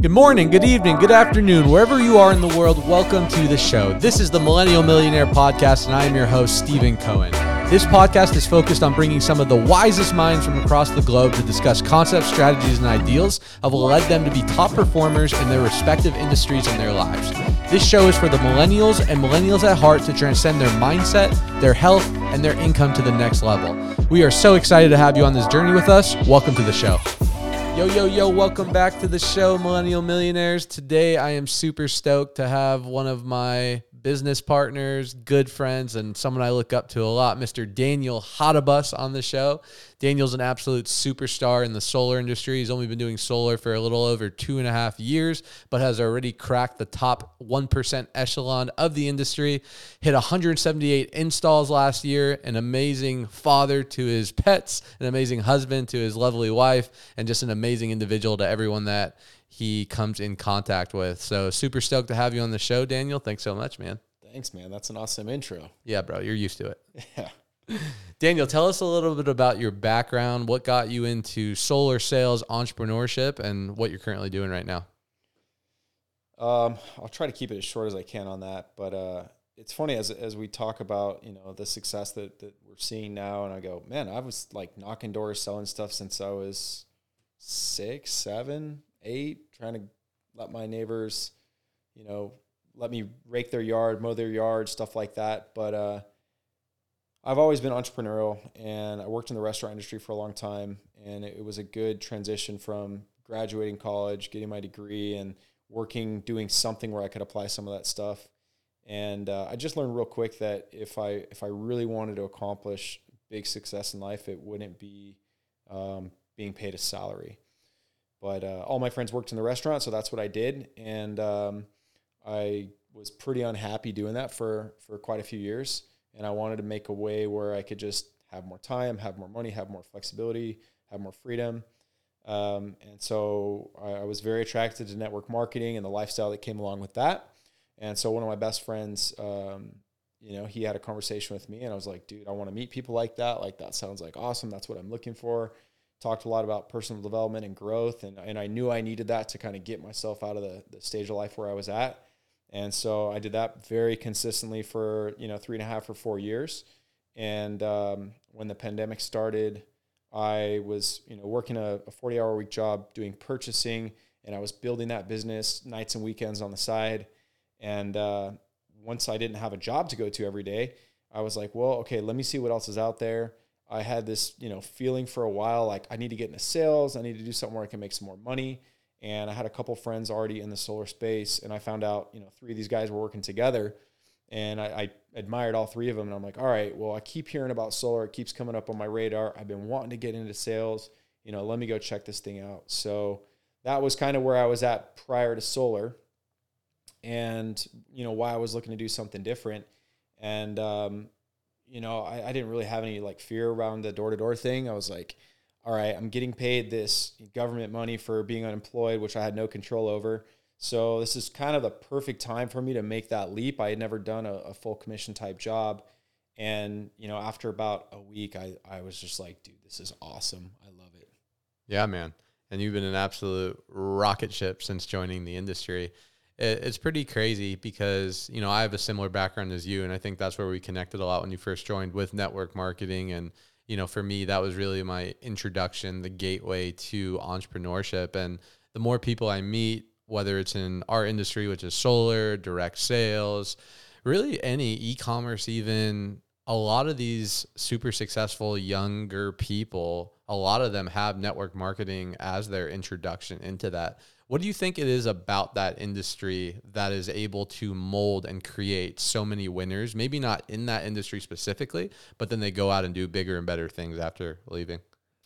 Good morning, good evening, good afternoon, wherever you are in the world, welcome to the show. This is the Millennial Millionaire Podcast, and I am your host, Stephen Cohen. This podcast is focused on bringing some of the wisest minds from across the globe to discuss concepts, strategies, and ideals that will lead them to be top performers in their respective industries and their lives. This show is for the millennials and millennials at heart to transcend their mindset, their health, and their income to the next level. We are so excited to have you on this journey with us. Welcome to the show. Yo, yo, yo, welcome back to the show, Millennial Millionaires. Today I am super stoked to have one of my business partners, good friends, and someone I look up to a lot, Mr. Daniel Hadobas on the show. Daniel's an absolute superstar in the solar industry. He's only been doing solar for a little over two and a half years, but has already cracked the top 1% echelon of the industry. Hit 178 installs last year, an amazing father to his pets, an amazing husband to his lovely wife, and just an amazing individual to everyone that he comes in contact with. So super stoked to have you on the show, Daniel. Thanks so much, man. Thanks, man. That's an awesome intro. Yeah, bro, you're used to it. Yeah. Daniel, tell us a little bit about your background. What got you into solar sales, entrepreneurship, and what you're currently doing right now? Um, I'll try to keep it as short as I can on that, but uh, it's funny as as we talk about you know the success that, that we're seeing now, and I go, man, I was like knocking doors, selling stuff since I was six, seven, eight, trying to let my neighbors, you know, let me rake their yard, mow their yard, stuff like that. But uh, I've always been entrepreneurial, and I worked in the restaurant industry for a long time, and it, was a good transition from graduating college, getting my degree, and working, doing something where I could apply some of that stuff. And uh, I just learned real quick that if I if I really wanted to accomplish big success in life, it wouldn't be um, being paid a salary. But uh, all my friends worked in the restaurant, so that's what I did, and um, I was pretty unhappy doing that for for quite a few years. And I wanted to make a way where I could just have more time, have more money, have more flexibility, have more freedom. Um, and so I, I was very attracted to network marketing and the lifestyle that came along with that. And so one of my best friends, um, you know, he had a conversation with me, and I was like, dude, I want to meet people like that. Like that sounds like awesome. That's what I'm looking for. Talked a lot about personal development and growth, and and I knew I needed that to kind of get myself out of the, the stage of life where I was at. And so I did that very consistently for you know three and a half or four years. And um, when the pandemic started, I was you know working a, a 40 hour week job doing purchasing, and I was building that business nights and weekends on the side. And uh, once I didn't have a job to go to every day, I was like, well, okay, let me see what else is out there. I had this, you know, feeling for a while like I need to get into sales. I need to do something where I can make some more money. And I had a couple friends already in the solar space, and I found out, you know, three of these guys were working together, and I, I admired all three of them. And I'm like, all right, well, I keep hearing about solar. It keeps coming up on my radar. I've been wanting to get into sales. You know, let me go check this thing out. So that was kind of where I was at prior to solar and you know why I was looking to do something different. And um, you know, I, I didn't really have any like fear around the door to door thing. I was like, all right, I'm getting paid this government money for being unemployed, which I had no control over. So this is kind of the perfect time for me to make that leap. I had never done a, a full commission type job. And, you know, after about a week, I, I was just like, dude, this is awesome. I love it. Yeah, man. And you've been an absolute rocket ship since joining the industry it's pretty crazy because you know I have a similar background as you, and I think that's where we connected a lot when you first joined with network marketing. And you know, for me, that was really my introduction, the gateway to entrepreneurship. And the more people I meet, whether it's in our industry, which is solar, direct sales, really any e-commerce, even a lot of these super successful younger people, a lot of them have network marketing as their introduction into that. What do you think it is about that industry that is able to mold and create so many winners? Maybe not in that industry specifically, but then they go out and do bigger and better things after leaving.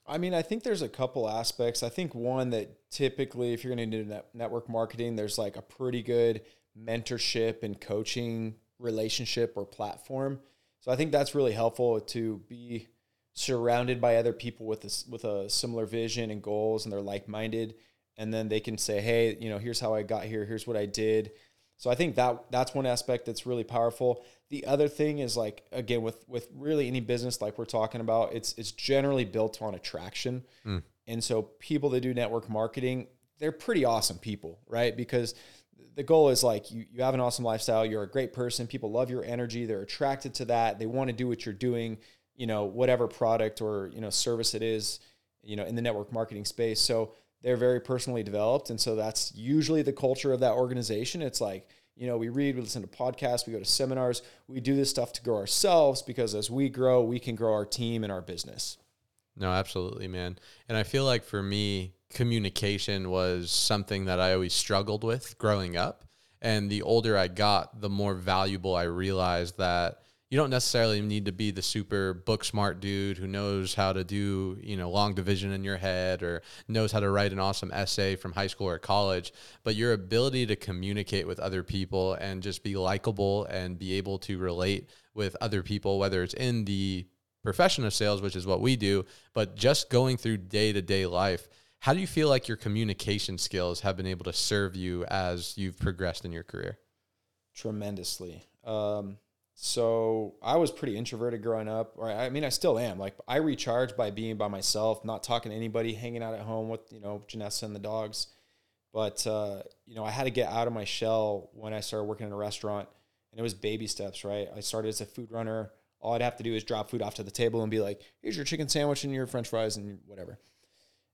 I mean, I think there's a couple aspects. I think one that typically, if you're going to do net- network marketing, there's like a pretty good mentorship and coaching relationship or platform. So I think that's really helpful to be surrounded by other people with a, with a similar vision and goals, and they're like minded and then they can say, "Hey, you know, here's how I got here. Here's what I did." So I think that that's one aspect that's really powerful. The other thing is like again with with really any business like we're talking about, it's it's generally built on attraction. Mm. And so people that do network marketing, they're pretty awesome people, right? Because the goal is like you, you have an awesome lifestyle, you're a great person, people love your energy, they're attracted to that, they want to do what you're doing, you know, whatever product or, you know, service it is, you know, in the network marketing space. So they're very personally developed. And so that's usually the culture of that organization. It's like, you know, we read, we listen to podcasts, we go to seminars, we do this stuff to grow ourselves because as we grow, we can grow our team and our business. No, absolutely, man. And I feel like for me, communication was something that I always struggled with growing up. And the older I got, the more valuable I realized that you don't necessarily need to be the super book smart dude who knows how to do, you know, long division in your head or knows how to write an awesome essay from high school or college, but your ability to communicate with other people and just be likable and be able to relate with other people, whether it's in the profession of sales, which is what we do, but just going through day to day life how do you feel like your communication skills have been able to serve you as you've progressed in your career? Tremendously. Um, so I was pretty introverted growing up, or I mean, I still am. Like I recharge by being by myself, not talking to anybody, hanging out at home with you know Janessa and the dogs. But uh, you know, I had to get out of my shell when I started working in a restaurant, and it was baby steps. Right, I started as a food runner. All I'd have to do is drop food off to the table and be like, "Here's your chicken sandwich and your French fries and whatever."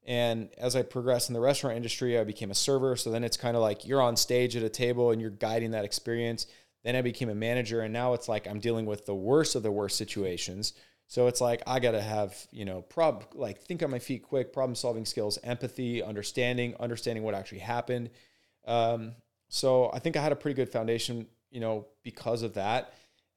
And as I progressed in the restaurant industry, I became a server. So then it's kind of like you're on stage at a table and you're guiding that experience. Then I became a manager, and now it's like I'm dealing with the worst of the worst situations. So it's like I got to have, you know, prob like think on my feet quick, problem solving skills, empathy, understanding, understanding what actually happened. Um, so I think I had a pretty good foundation, you know, because of that.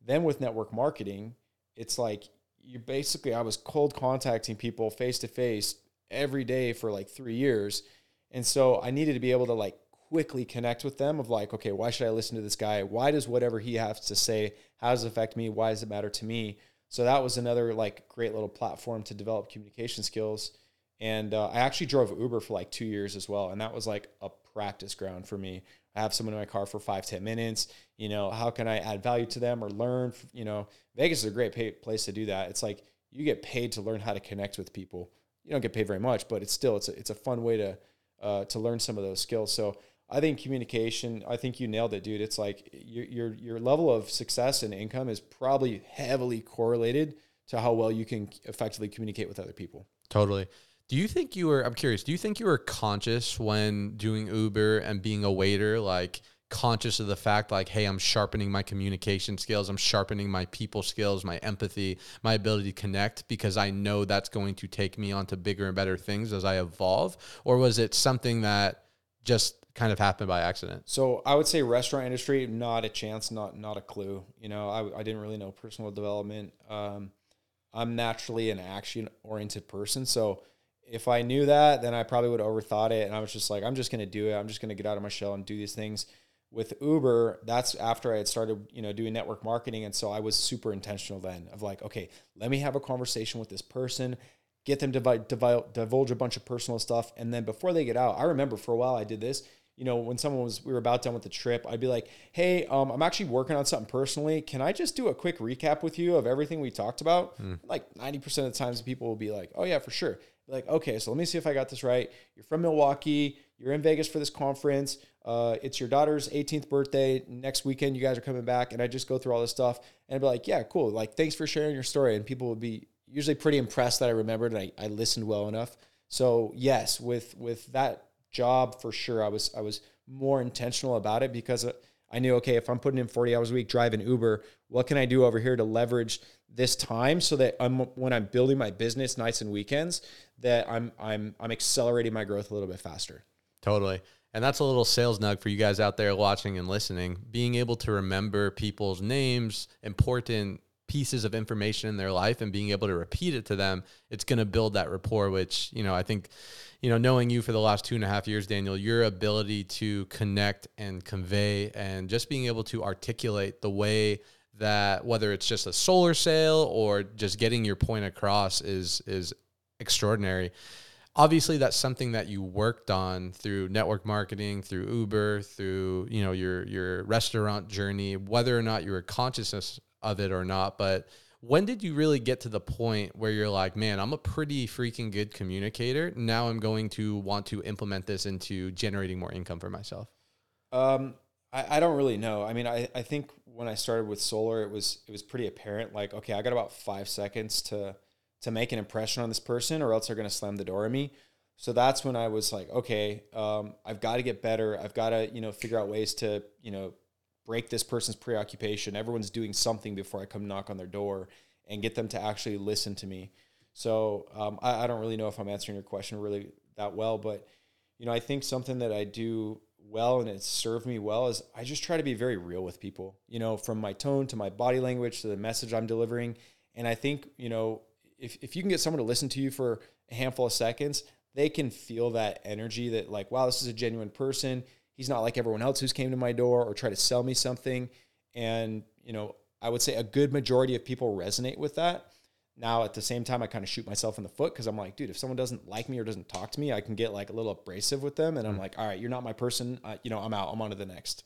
Then with network marketing, it's like you basically I was cold contacting people face to face every day for like three years. And so I needed to be able to like quickly connect with them of like, okay, why should I listen to this guy? Why does whatever he has to say, how does it affect me? Why does it matter to me? So that was another like great little platform to develop communication skills. And uh, I actually drove Uber for like two years as well. And that was like a practice ground for me. I have someone in my car for five, 10 minutes. You know, how can I add value to them or learn? You know, Vegas is a great pay- place to do that. It's like you get paid to learn how to connect with people you don't get paid very much, but it's still it's a, it's a fun way to uh, to learn some of those skills. So I think communication. I think you nailed it, dude. It's like your your your level of success and income is probably heavily correlated to how well you can effectively communicate with other people. Totally. Do you think you were? I'm curious. Do you think you were conscious when doing Uber and being a waiter? Like conscious of the fact like hey i'm sharpening my communication skills i'm sharpening my people skills my empathy my ability to connect because i know that's going to take me on to bigger and better things as i evolve or was it something that just kind of happened by accident? So i would say restaurant industry not a chance not not a clue. You know i, I didn't really know personal development. Um, i'm naturally an action oriented person. So if i knew that then i probably would have overthought it. And i was just like i'm just to do it. I'm just to get out of my shell and do these things. With Uber, that's after I had started, you know, doing network marketing. And so I was super intentional then of like, okay, let me have a conversation with this person, get them to divulge a bunch of personal stuff. And then before they get out, I remember for a while I did this, you know, when someone was, we were about done with the trip, I'd be like, hey, um, I'm actually working on something personally. Can I just do a quick recap with you of everything we talked about? Mm. Like 90% of the times people will be like, oh yeah, for sure. Like, okay, so let me see if I got this right. You're from Milwaukee. You're in Vegas for this conference uh, it's your daughter's 18th birthday next weekend. You guys are coming back, and I just go through all this stuff, and I'd be like, yeah, cool. Like, thanks for sharing your story, and people would be usually pretty impressed that I remembered and I, I listened well enough. So yes, with with that job for sure, I was I was more intentional about it because uh, I knew okay, if I'm putting in 40 hours a week driving Uber, what can I do over here to leverage this time so that I'm when I'm building my business nights and weekends that I'm I'm I'm accelerating my growth a little bit faster. Totally. And that's a little sales nug for you guys out there watching and listening. Being able to remember people's names, important pieces of information in their life, and being able to repeat it to them, it's going to build that rapport, which, you know, I think, you know, knowing you for the last two and a half years, Daniel, your ability to connect and convey and just being able to articulate the way that whether it's just a solar sale or just getting your point across is is extraordinary. Obviously that's something that you worked on through network marketing through uber through you know your your restaurant journey whether or not you were conscious of it or not but when did you really get to the point where you're like, man, I'm a pretty freaking good communicator. Now I'm going to want to implement this into generating more income for myself? Um, I, I don't really know. I mean, I, I think when I started with solar, it was it was pretty apparent. Like, okay, I got about five seconds to to make an impression on this person, or else they're gonna slam the door on me. So that's when I was like, okay, um, I've got to get better. I've got to you know figure out ways to you know break this person's preoccupation. Everyone's doing something before I come knock on their door and get them to actually listen to me. So um, I, I, don't really know if I'm answering your question really that well, but you know, I think something that I do well and it's served me well is I just try to be very real with people. You know, from my tone to my body language to the message I'm delivering. And I think you know, if if you can get someone to listen to you for a handful of seconds, they can feel that energy that like, wow, this is a genuine person he's not like everyone else who's came to my door or try to sell me something. And, you know, I would say a good majority of people resonate with that. Now, at the same time, I kind of shoot myself in the foot because I'm like, dude, if someone doesn't like me or doesn't talk to me, I can get like a little abrasive with them. And I'm mm. like, all right, you're not my person. Uh, you know, I'm out. I'm on to the next.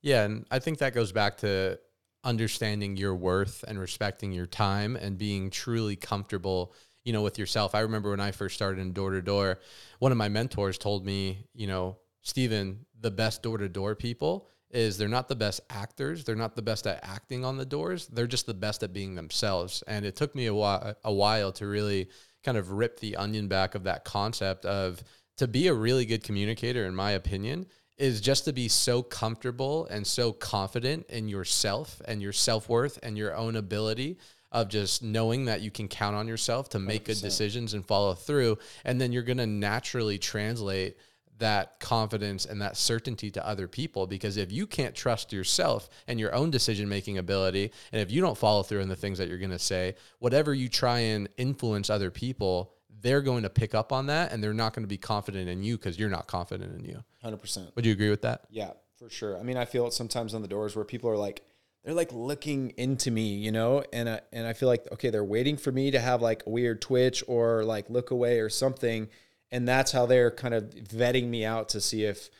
Yeah. And I think that goes back to understanding your worth and respecting your time and being truly comfortable you know with yourself i remember when i first started in door to door one of my mentors told me you know Stephen, the best door to door people is they're not the best actors. They're not the best at acting on the doors. They're just the best at being themselves. And it took me a while, a while to really kind of rip the onion back of that concept of to be a really good communicator, in my opinion, is just to be so comfortable and so confident in yourself and your self worth and your own ability of just knowing that you can count on yourself to make 100%. good decisions and follow through. And then you're going to naturally translate that confidence and that certainty to other people because if you can't trust yourself and your own decision making ability and if you don't follow through in the things that you're going to say whatever you try and influence other people they're going to pick up on that and they're not going to be confident in you because you're not confident in you. 100% would you agree with that? Yeah for sure. I mean i feel it sometimes on the doors where people are like they're like looking into me, you know, and I, and I feel like okay, they're waiting for me to have like a weird twitch or like look away or something, and that's how they're kind of vetting me out to see if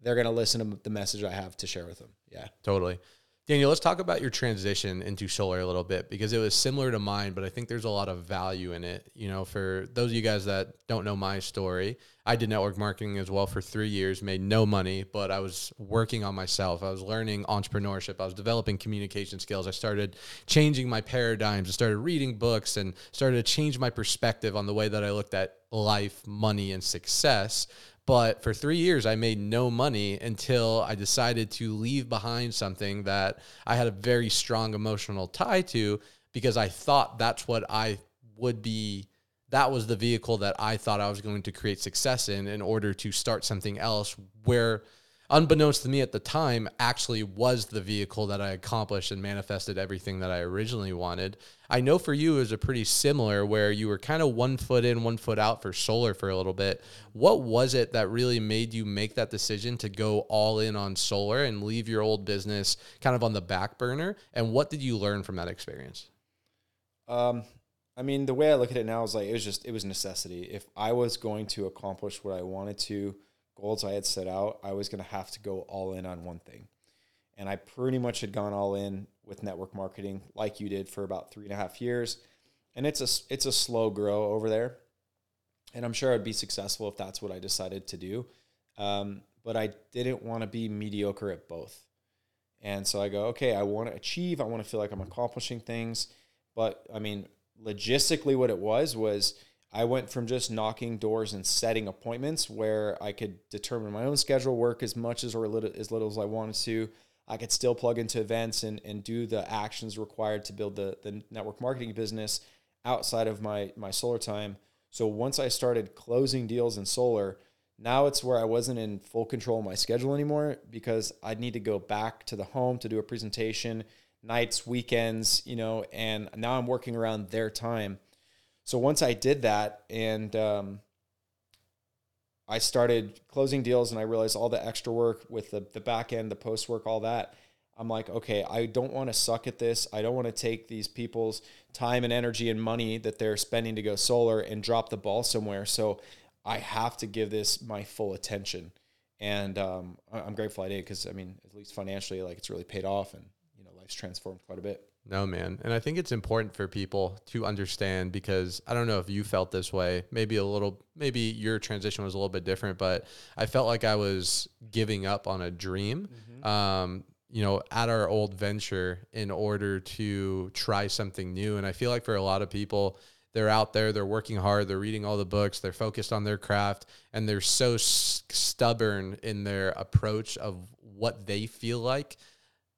they're going to listen to the message I have to share with them. Yeah, totally. Daniel, let's talk about your transition into solar a little bit because it was similar to mine, but I think there's a lot of value in it. You know, for those of you guys that don't know my story, I did network marketing as well for three years, made no money, but I was working on myself. I was learning entrepreneurship. I was developing communication skills. I started changing my paradigms. I started reading books and started to change my perspective on the way that I looked at life, money, and success. But for three years, I made no money until I decided to leave behind something that I had a very strong emotional tie to because I thought that's what I would be. That was the vehicle that I thought I was going to create success in in order to start something else where unbeknownst to me at the time, actually was the vehicle that I accomplished and manifested everything that I originally wanted. I know for you it was a pretty similar where you were kind of one foot in, one foot out for solar for a little bit. What was it that really made you make that decision to go all in on solar and leave your old business kind of on the back burner? And what did you learn from that experience? Um, I mean, the way I look at it now is like it was just it was necessity. If I was going to accomplish what I wanted to, goals I had set out, I was going to have to go all in on one thing. And I pretty much had gone all in with network marketing like you did for about three and a half years. And it's a, it's a slow grow over there. And I'm sure I'd be successful if that's what I decided to do. Um, but I didn't want to be mediocre at both. And so I go, okay, I want to achieve, I want to feel like I'm accomplishing things. But I mean, logistically, what it was was I went from just knocking doors and setting appointments where I could determine my own schedule, work as much as or little, as little as I wanted to. I could still plug into events and, and do the actions required to build the, the network marketing business outside of my, my solar time. So once I started closing deals in solar, now it's where I wasn't in full control of my schedule anymore because I'd need to go back to the home to do a presentation, nights, weekends, you know, and now I'm working around their time. So once I did that and um, I started closing deals and I realized all the extra work with the, the back end, the post work, all that, I'm like, okay, I don't want to suck at this. I don't want to take these people's time and energy and money that they're spending to go solar and drop the ball somewhere. So I have to give this my full attention. And um, I'm grateful I did because I mean, at least financially, like it's really paid off and, you know, life's transformed quite a bit. No, man. And I think it's important for people to understand because I don't know if you felt this way. Maybe a little, maybe your transition was a little bit different, but I felt like I was giving up on a dream. Mm-hmm. Um, you know, at our old venture in order to try something new. And I feel like for a lot of people, they're out there, they're working hard, they're reading all the books, they're focused on their craft, and they're so s- stubborn in their approach of what they feel like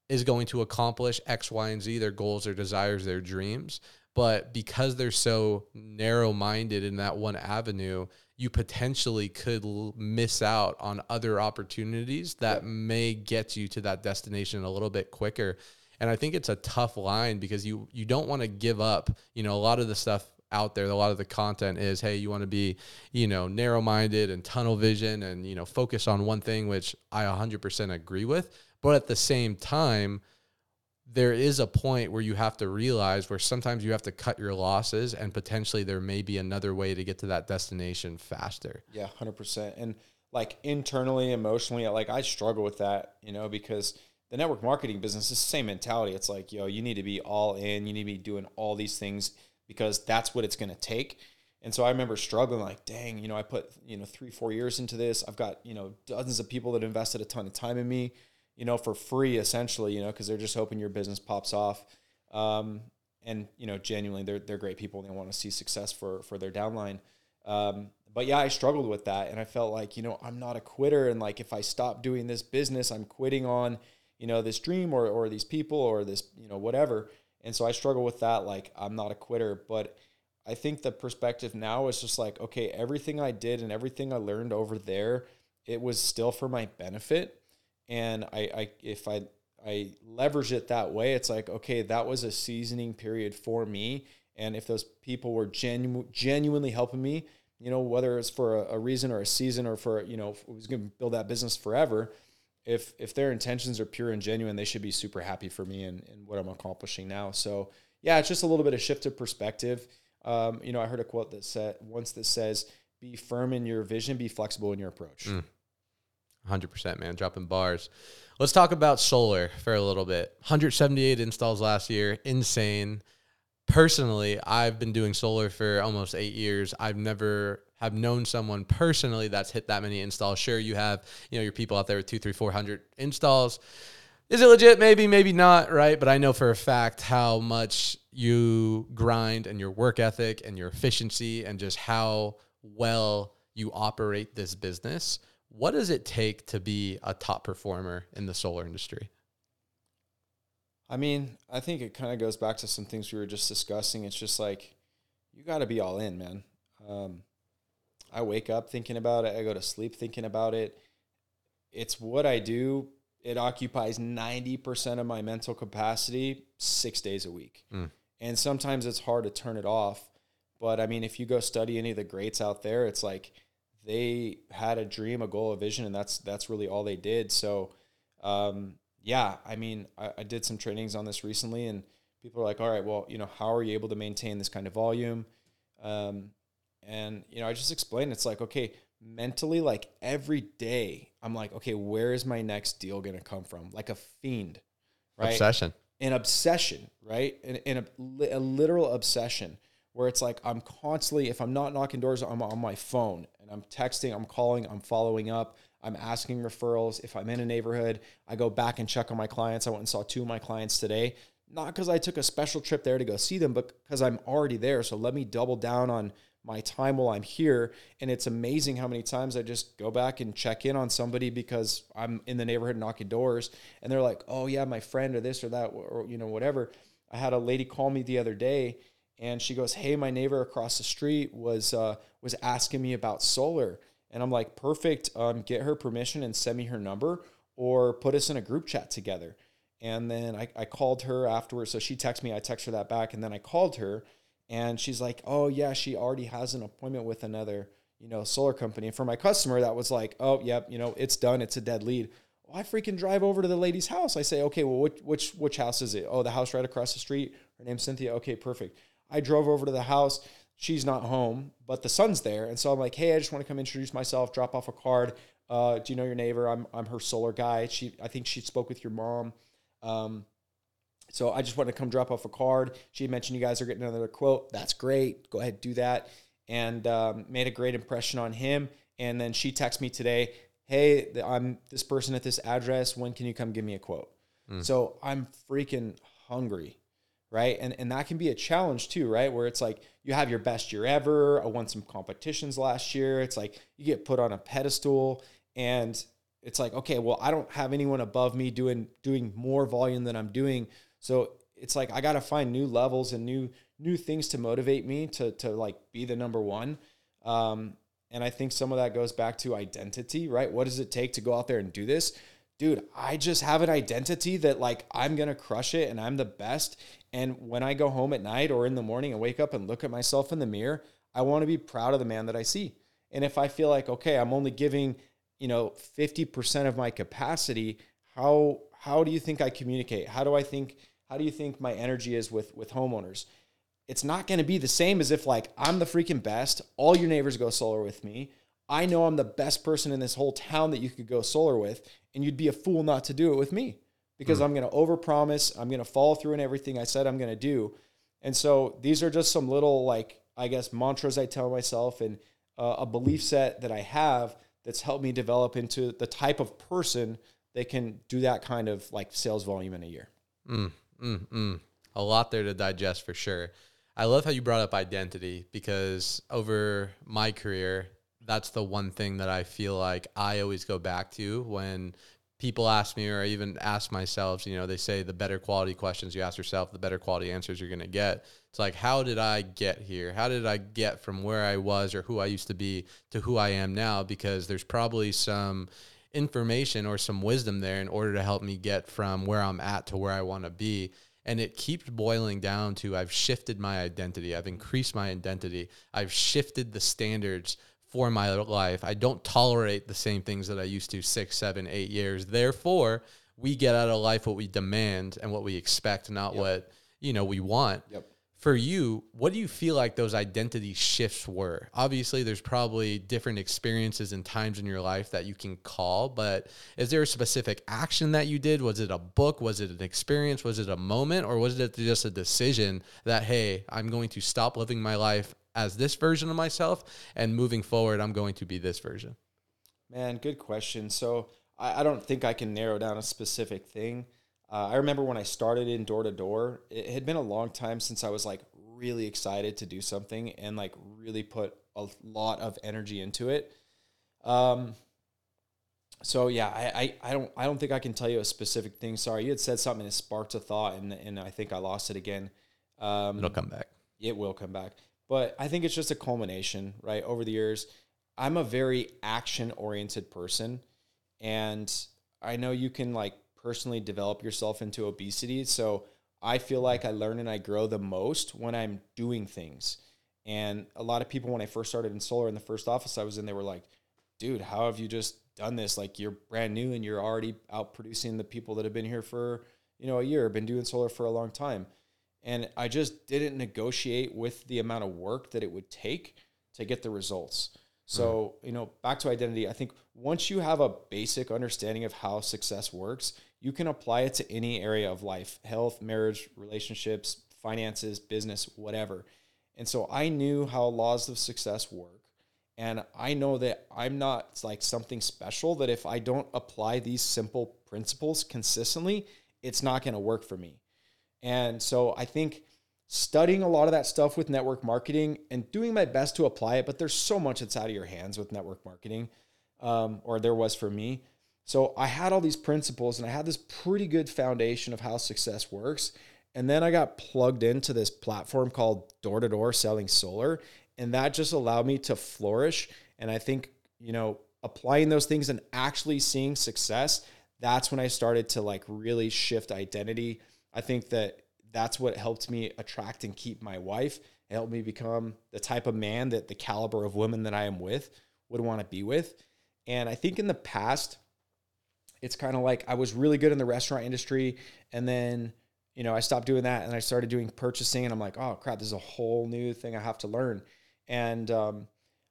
is going to accomplish X, Y, and Z, their goals, their desires, their dreams. But because they're so narrow minded in that one avenue, you potentially could l- miss out on other opportunities that may get you to that destination a little bit quicker. And I think it's a tough line because you you don't want to give up. You know, a lot of the stuff out there, a lot of the content is, hey, you want to be, you know, narrow minded and tunnel vision and, you know, focus on one thing, which I 100% agree with. But at the same time, there is a point where you have to realize where sometimes you have to cut your losses and potentially there may be another way to get to that destination faster. Yeah, 100%. And like internally, emotionally, like I struggle with that, you know, because the network marketing business is the same mentality. It's like, yo, you need to be all in, you need to be doing all these things because that's what it's going to take. And so I remember struggling like, dang, you know, I put, you know, three, four years into this. I've got, you know, dozens of people that invested a ton of time in me you know, for free essentially, you know, because they're just hoping your business pops off. Um, and you know, genuinely, they're they're great people they want to see success for for their downline. Um, but yeah, I struggled with that, and I felt like you know I'm not a quitter, and like if I stop doing this business, I'm quitting on you know this dream or or these people or this you know whatever. And so I struggle with that. Like I'm not a quitter, but I think the perspective now is just like okay, everything I did and everything I learned over there, it was still for my benefit and I, I if I I leverage it that way, it's like okay, that was a seasoning period for me, and if those people were genu- genuinely helping me, you know, whether it's for a, a reason or a season or for you know, if who's going to build that business forever, if if their intentions are pure and genuine, they should be super happy for me and, and what I'm accomplishing now. So yeah, it's just a little bit of shift of perspective. Um, you know, I heard a quote that said once that says, "Be firm in your vision, be flexible in your approach." Mm. 100%, man. Dropping bars. Let's talk about solar for a little bit. 178 installs last year. Insane. Personally, I've been doing solar for almost eight years. I've never have known someone personally that's hit that many installs. Sure, you have, you know, your people out there with two, three, four hundred installs. Is it legit? Maybe, maybe not, right? But I know for a fact how much you grind and your work ethic and your efficiency and just how well you operate this business what does it take to be a top performer in the solar industry? I mean, I think it kind of goes back to some things we were just discussing. It's just like you got to be all in, man. Um, I wake up thinking about it. I go to sleep thinking about it. It's what I do. It occupies 90% of my mental capacity six days a week. Mm. And sometimes it's hard to turn it off. But I mean, if you go study any of the greats out there, it's like they had a dream, a goal, a vision, and that's that's really all they did. So, um, yeah, I mean, I, I, did some trainings on this recently, and people are like, "All right, well, you know, how are you able to maintain this kind of volume?" Um, and you know, I just explained it's like, okay, mentally, like every day, I'm like, okay, where is my next deal gonna come from? Like a fiend, right? Obsession. An obsession, right? In, in a, a literal obsession where it's like I'm constantly, if I'm not knocking doors, I'm on my phone and I'm texting, I'm calling, I'm following up, I'm asking referrals. If I'm in a neighborhood, I go back and check on my clients. I went and saw two of my clients today, not because I took a special trip there to go see them, but because I'm already there. So let me double down on my time while I'm here. And it's amazing how many times I just go back and check in on somebody because I'm in the neighborhood knocking doors and they're like, oh, yeah, my friend or this or that, or, you know, whatever. I had a lady call me the other day and she goes, "Hey, my neighbor across the street was uh, was asking me about solar," and I'm like, "Perfect. Um, get her permission and send me her number, or put us in a group chat together." And then I, I called her afterwards. So she texted me. I texted her that back, and then I called her, and she's like, "Oh yeah, she already has an appointment with another, you know, solar company." And for my customer, that was like, "Oh yep, you know, it's done. It's a dead lead." Well, I freaking drive over to the lady's house. I say, "Okay, well, which which which house is it?" Oh, the house right across the street. Her name's Cynthia. Okay, perfect. I drove over to the house. She's not home, but the son's there. And so I'm like, hey, I just want to come introduce myself, drop off a card. Uh, do you know your neighbor? I'm, I'm her solar guy. She, I think she spoke with your mom. Um, So I just wanted to come drop off a card. She mentioned you guys are getting another quote. That's great. Go ahead, do that. And um, made a great impression on him. And then she texted me today, hey, I'm this person at this address. When can you come give me a quote? Mm. So I'm freaking hungry, right? And and that can be a challenge too, right? Where it's like you have your best year ever. I won some competitions last year. It's like you get put on a pedestal and it's like, okay, well, I don't have anyone above me doing doing more volume than I'm doing. So it's like I got to find new levels and new new things to motivate me to to like be the number one. Um, and I think some of that goes back to identity, right? What does it take to go out there and do this? Dude, I just have an identity that like I'm going to crush it and I'm the best. And when I go home at night or in the morning and wake up and look at myself in the mirror, I want to be proud of the man that I see. And if I feel like, okay, I'm only giving, you know, 50% of my capacity, how how do you think I communicate? How do I think how do you think my energy is with with homeowners? it's not going to be the same as if like I'm the freaking best. All your neighbors go solar with me. I know I'm the best person in this whole town that you could go solar with, and you'd be a fool not to do it with me because mm. I'm going to overpromise. I'm going to follow through in everything I said I'm going to do. And so these are just some little like I guess mantras I tell myself and uh, a belief set that I have that's helped me develop into the type of person that can do that kind of like sales volume in a year. Mm, mm, mm. A lot there to digest for sure. I love how you brought up identity because over my career, that's the one thing that I feel like I always go back to when people ask me or I even ask myself, you know, they say the better quality questions you ask yourself, the better quality answers you're going to get. It's like, how did I get here? How did I get from where I was or who I used to be to who I am now? Because there's probably some information or some wisdom there in order to help me get from where I'm at to where I want to be and it keeps boiling down to I've shifted my identity, I've increased my identity, I've shifted the standards for my life. I don't tolerate the same things that I used to six, seven, eight years. Therefore, we get out of life what we demand and what we expect, not yep. what you know we want. Yep for you, what do you feel like those identity shifts were? Obviously, there's probably different experiences and times in your life that you can call, but is there a specific action that you did? Was it a book? Was it an experience? Was it a moment? Or was it just a decision that, hey, I'm going to stop living my life as this version of myself and moving forward, I'm going to be this version? Man, good question. So I, I don't think I can narrow down a specific thing. Uh, I remember when I started in door to door, it had been a long time since I was like really excited to do something and like really put a lot of energy into it. Um, so yeah, I, I, I don't I don't think I can tell you a specific thing. Sorry, you had said something that sparked a thought, and and I think I lost it again. Um, It'll come back. It will come back, but I think it's just a culmination, right? Over the years, I'm a very action oriented person, and I know you can like personally develop yourself into obesity. So I feel like I learn and I grow the most when I'm doing things. And a lot of people, when I first started in solar in the first office I was in, they were like, dude, how have you just done this? Like you're brand new and you're already out producing the people that have been here for, you know, a year, been doing solar for a long time. And I just didn't negotiate with the amount of work that it would take to get the results. So, mm. you know, back to identity, I think once you have a basic understanding of how success works, you can apply it to any area of life health, marriage, relationships, finances, business, whatever. And so I knew how laws of success work. And I know that I'm not like something special, that if I don't apply these simple principles consistently, it's not going to work for me. And so I think studying a lot of that stuff with network marketing and doing my best to apply it, but there's so much that's out of your hands with network marketing, um, or there was for me. So I had all these principles and I had this pretty good foundation of how success works. And then I got plugged into this platform called Door to Door Selling Solar. And that just allowed me to flourish. And I think, you know, applying those things and actually seeing success, that's when I started to like really shift identity. I think that that's what helped me attract and keep my wife. It helped me become the type of man that the caliber of women that I am with would want to be with. And I think in the past, it's kind of like I was really good in the restaurant industry and then you know I stopped doing that and I started doing purchasing and I'm like oh crap this is a whole new thing I have to learn and um,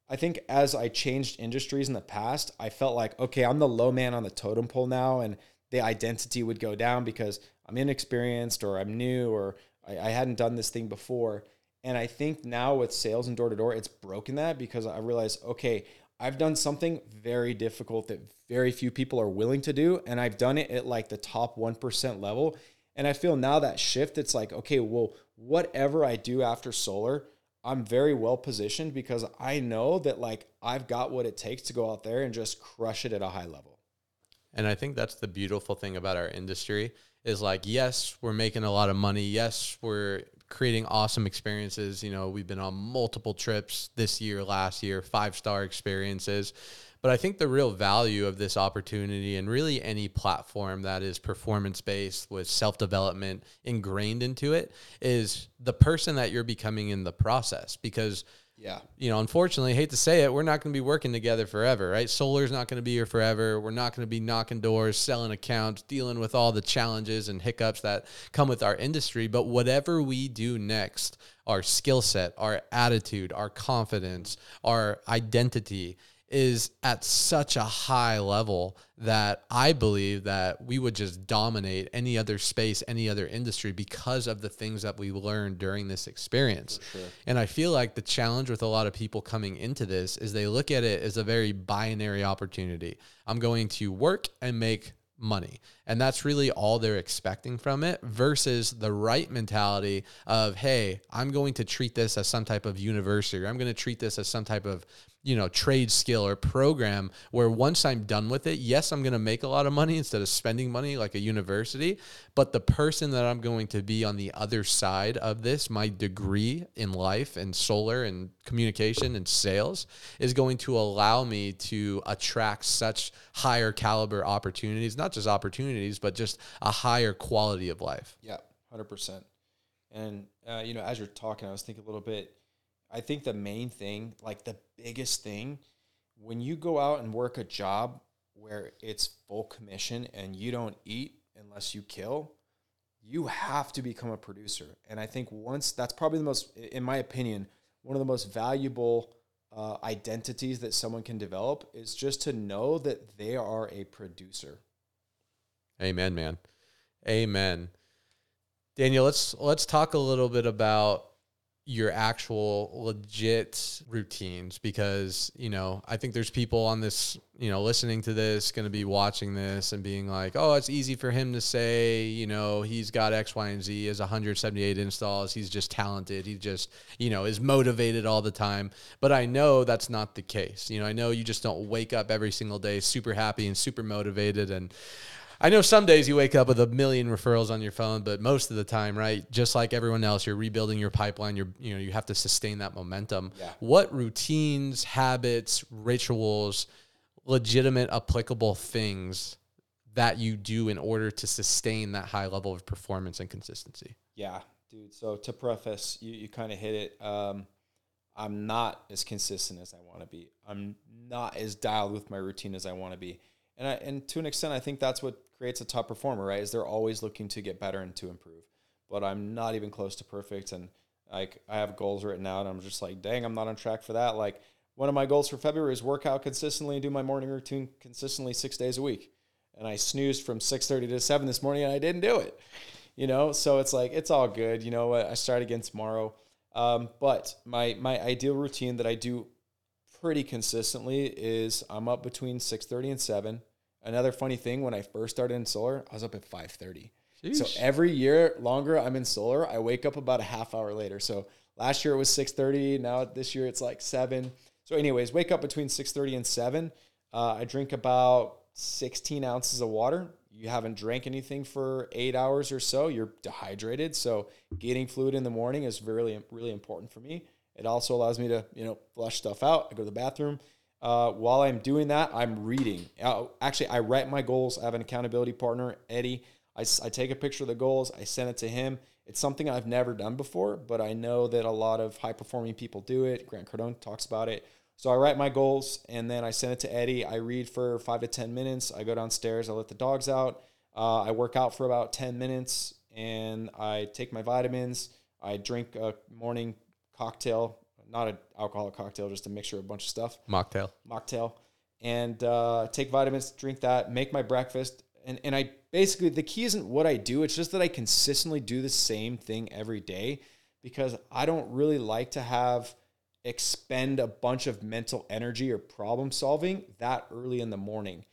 I think as I changed industries in the past I felt like okay I'm the low man on the totem pole now and the identity would go down because I'm inexperienced or I'm new or I, I hadn't done this thing before. And I think now with sales and door to door, it's broken that because I realized, okay, I've done something very difficult that very few people are willing to do. And I've done it at like the top 1% level. And I feel now that shift, it's like, okay, well, whatever I do after solar, I'm very well positioned because I know that like I've got what it takes to go out there and just crush it at a high level. And I think that's the beautiful thing about our industry is like, yes, we're making a lot of money. Yes, we're creating awesome experiences. You know, we've been on multiple trips this year, last year, five star experiences. But I think the real value of this opportunity and really any platform that is performance based with self development ingrained into it is the person that you're becoming in the process. Because yeah. You know, unfortunately, hate to say it, we're not going to be working together forever, right? Solar's not going to be here forever. We're not going to be knocking doors, selling accounts, dealing with all the challenges and hiccups that come with our industry. But whatever we do next, our skill set, our attitude, our confidence, our identity, is at such a high level that I believe that we would just dominate any other space, any other industry because of the things that we learned during this experience. Sure. And I feel like the challenge with a lot of people coming into this is they look at it as a very binary opportunity. I'm going to work and make money. And that's really all they're expecting from it versus the right mentality of, hey, I'm going to treat this as some type of university or I'm going to treat this as some type of you know trade skill or program where once i'm done with it yes i'm going to make a lot of money instead of spending money like a university but the person that i'm going to be on the other side of this my degree in life and solar and communication and sales is going to allow me to attract such higher caliber opportunities not just opportunities but just a higher quality of life. Yeah 100% and uh, you know as you're talking i was thinking a little bit I think the main thing, like the biggest thing, when you go out and work a job where it's full commission and you don't eat unless you kill, you have to become a producer. And I think once that's probably the most, in my opinion, one of the most valuable uh, identities that someone can develop is just to know that they are a producer. Amen, man. Amen. Daniel, let's let's talk a little bit about your actual legit routines because you know i think there's people on this you know listening to this going to be watching this and being like oh it's easy for him to say you know he's got x y and z as 178 installs he's just talented he just you know is motivated all the time. But i know that's not the case you know i know you just don't wake up every single day super happy and super motivated and I know some days you wake up with a million referrals on your phone, but most of the time, right, just like everyone else, you're rebuilding your pipeline. You're, you know, you have to sustain that momentum. Yeah. What routines, habits, rituals, legitimate, applicable things that you do in order to sustain that high level of performance and consistency? Yeah, dude. So to preface, you, you kind of hit it. Um, I'm not as consistent as I want to be. I'm not as dialed with my routine as I want to be. And I, and to an extent, I think that's what creates a top performer, right? Is they're always looking to get better and to improve. But I'm not even close to perfect, and like I have goals written out, and I'm just like, dang, I'm not on track for that. Like one of my goals for February is work out consistently and do my morning routine consistently six days a week. And I snoozed from six thirty to seven this morning, and I didn't do it. You know, so it's like it's all good. You know, what? I start again tomorrow. Um, but my my ideal routine that I do pretty consistently is I'm up between six thirty and seven. Another funny thing, when I first started in solar, I was up at 5:30. So every year longer I'm in solar, I wake up about a half hour later. So last year it was 6:30. Now this year it's like seven. So, anyways, wake up between 6:30 and seven. Uh, I drink about 16 ounces of water. You haven't drank anything for eight hours or so. You're dehydrated. So, getting fluid in the morning is really, really important for me. It also allows me to, you know, flush stuff out. I go to the bathroom. Uh, while I'm doing that, I'm reading. Uh, actually, I write my goals. I have an accountability partner, Eddie. I, I take a picture of the goals, I send it to him. It's something I've never done before, but I know that a lot of high performing people do it. Grant Cardone talks about it. So I write my goals and then I send it to Eddie. I read for five to 10 minutes. I go downstairs, I let the dogs out. Uh, I work out for about 10 minutes and I take my vitamins. I drink a morning cocktail not an alcoholic cocktail, just a mixture of a bunch of stuff. Mocktail. Mocktail. And uh, take vitamins, drink that, make my breakfast. and, and I basically, the key isn't what I do, it's just that I consistently do the same thing every day because I don't really like to have expend a bunch of mental energy or problem solving that early in the morning.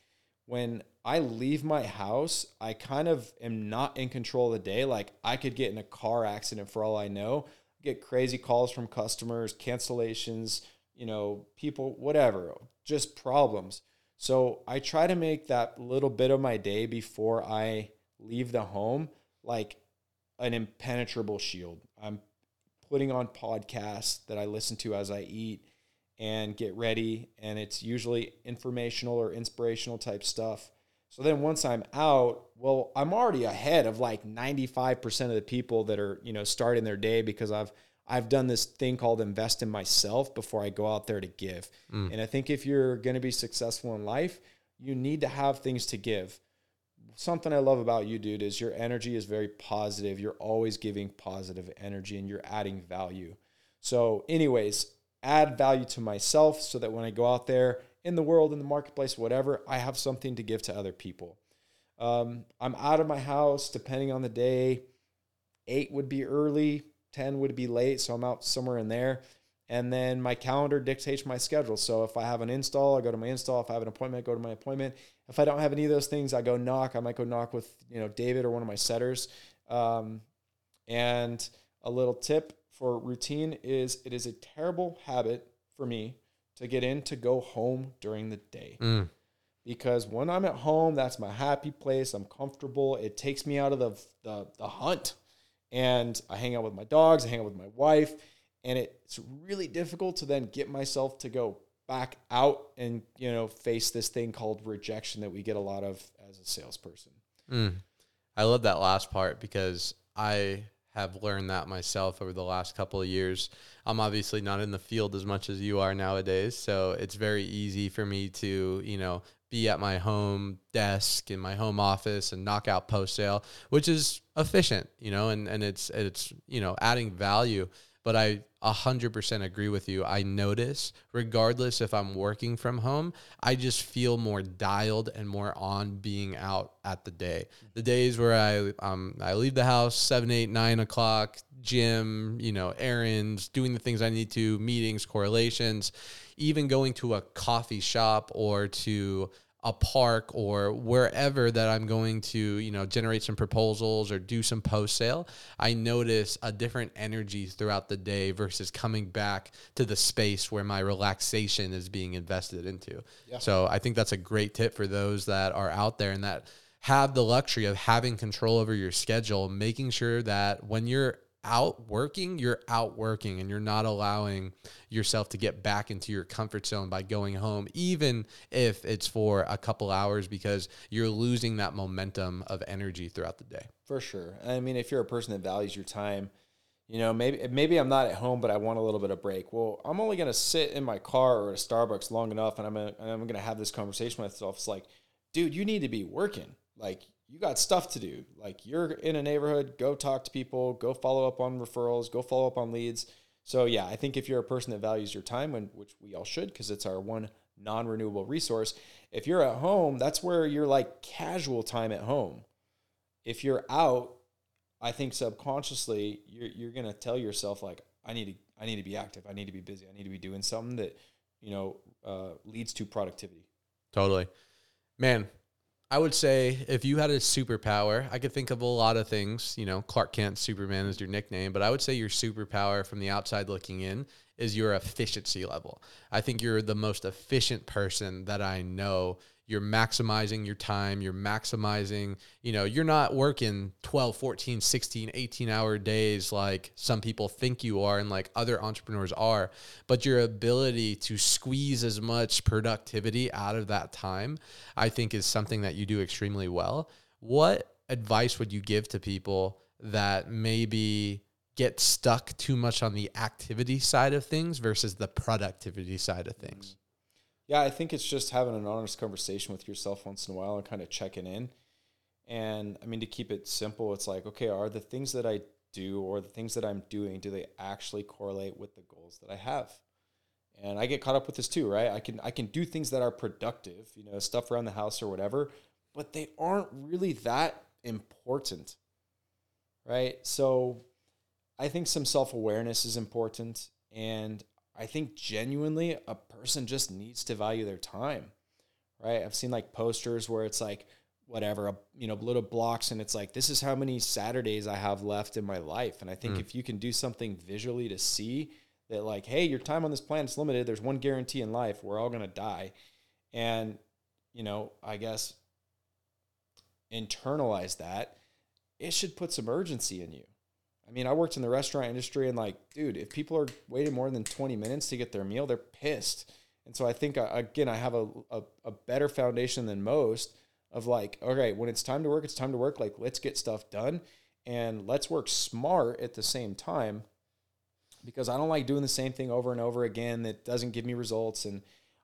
When I leave my house, I kind of am not in control of the day. Like I could get in a car accident for all I know, get crazy calls from customers, cancellations, you know, people, whatever, just problems. So I try to make that little bit of my day before I leave the home like an impenetrable shield. I'm putting on podcasts that I listen to as I eat and get ready. And it's usually informational or inspirational type stuff. So then once I'm out, well, I'm already ahead of like 95% of the people that are, you know, starting their day because I've I've done this thing called invest in myself before I go out there to give. Mm. And I think if you're going to be successful in life, you need to have things to give. Something I love about you, dude, is your energy is very positive. You're always giving positive energy and you're adding value. So, anyways, add value to myself so that when I go out there in the world, in the marketplace, whatever, I have something to give to other people. Um, I'm out of my house depending on the day. Eight would be early, 10 would be late. So I'm out somewhere in there. And then my calendar dictates my schedule. So if I have an install, I go to my install. If I have an appointment, I go to my appointment. If I don't have any of those things, I go knock. I might go knock with you know David or one of my setters. Um, and a little tip for routine is it is a terrible habit for me to get in to go home during the day. Mm. Because when I'm at home, that's my happy place. I'm comfortable. It takes me out of the, the, the hunt and I hang out with my dogs, I hang out with my wife, and it's really difficult to then get myself to go back out and you know face this thing called rejection that we get a lot of as a salesperson. Mm. I love that last part because I have learned that myself over the last couple of years. I'm obviously not in the field as much as you are nowadays, so it's very easy for me to, you know, be at my home desk in my home office and knock out post sale, which is efficient, you know, and, and it's it's you know adding value. But I a hundred percent agree with you. I notice, regardless if I'm working from home, I just feel more dialed and more on being out at the day. The days where I um I leave the house seven, eight, nine o'clock, gym, you know, errands, doing the things I need to, meetings, correlations, even going to a coffee shop or to a park or wherever that I'm going to, you know, generate some proposals or do some post sale, I notice a different energy throughout the day versus coming back to the space where my relaxation is being invested into. Yeah. So I think that's a great tip for those that are out there and that have the luxury of having control over your schedule, making sure that when you're out working, you're out working and you're not allowing yourself to get back into your comfort zone by going home, even if it's for a couple hours, because you're losing that momentum of energy throughout the day. For sure. I mean, if you're a person that values your time, you know, maybe maybe I'm not at home, but I want a little bit of break. Well, I'm only gonna sit in my car or at a Starbucks long enough, and I'm gonna, I'm gonna have this conversation with myself. It's like, dude, you need to be working. Like you got stuff to do. Like you're in a neighborhood, go talk to people, go follow up on referrals, go follow up on leads. So yeah, I think if you're a person that values your time, when which we all should, because it's our one non-renewable resource. If you're at home, that's where you're like casual time at home. If you're out, I think subconsciously you're you're gonna tell yourself like, I need to I need to be active, I need to be busy, I need to be doing something that you know uh, leads to productivity. Totally, man. I would say if you had a superpower, I could think of a lot of things. You know, Clark Kent, Superman is your nickname, but I would say your superpower from the outside looking in is your efficiency level. I think you're the most efficient person that I know. You're maximizing your time. You're maximizing you know you're not working 12 14 16 18 hour days like some people think you are and like other entrepreneurs are but your ability to squeeze as much productivity out of that time i think is something that you do extremely well. What advice would you give to people that maybe get stuck too much on the activity side of things versus the productivity side of things yeah, I think it's just having an honest conversation with yourself once in a while and kind of checking in. And I mean, to keep it simple, it's like, okay, are the things that I do or the things that I'm doing, do they actually correlate with the goals that I have? And I get caught up with this too, right? I can I can do things that are productive, you know, stuff around the house or whatever, but they aren't really that important. Right? So I think some self-awareness is important and I think genuinely a person just needs to value their time. Right? I've seen like posters where it's like whatever, you know, little blocks and it's like this is how many Saturdays I have left in my life and I think mm. if you can do something visually to see that like hey, your time on this planet is limited, there's one guarantee in life, we're all going to die. And you know, I guess internalize that, it should put some urgency in you. I mean, I worked in the restaurant industry and like, dude, if people are waiting more than 20 minutes to get their meal, they're pissed. And so I think uh, again, I have a, a, a better foundation than most of like, okay, when it's time to work, it's time to work. Like, let's get stuff done and let's work smart at the same time because I don't like doing the same thing over and over again that doesn't give me results. And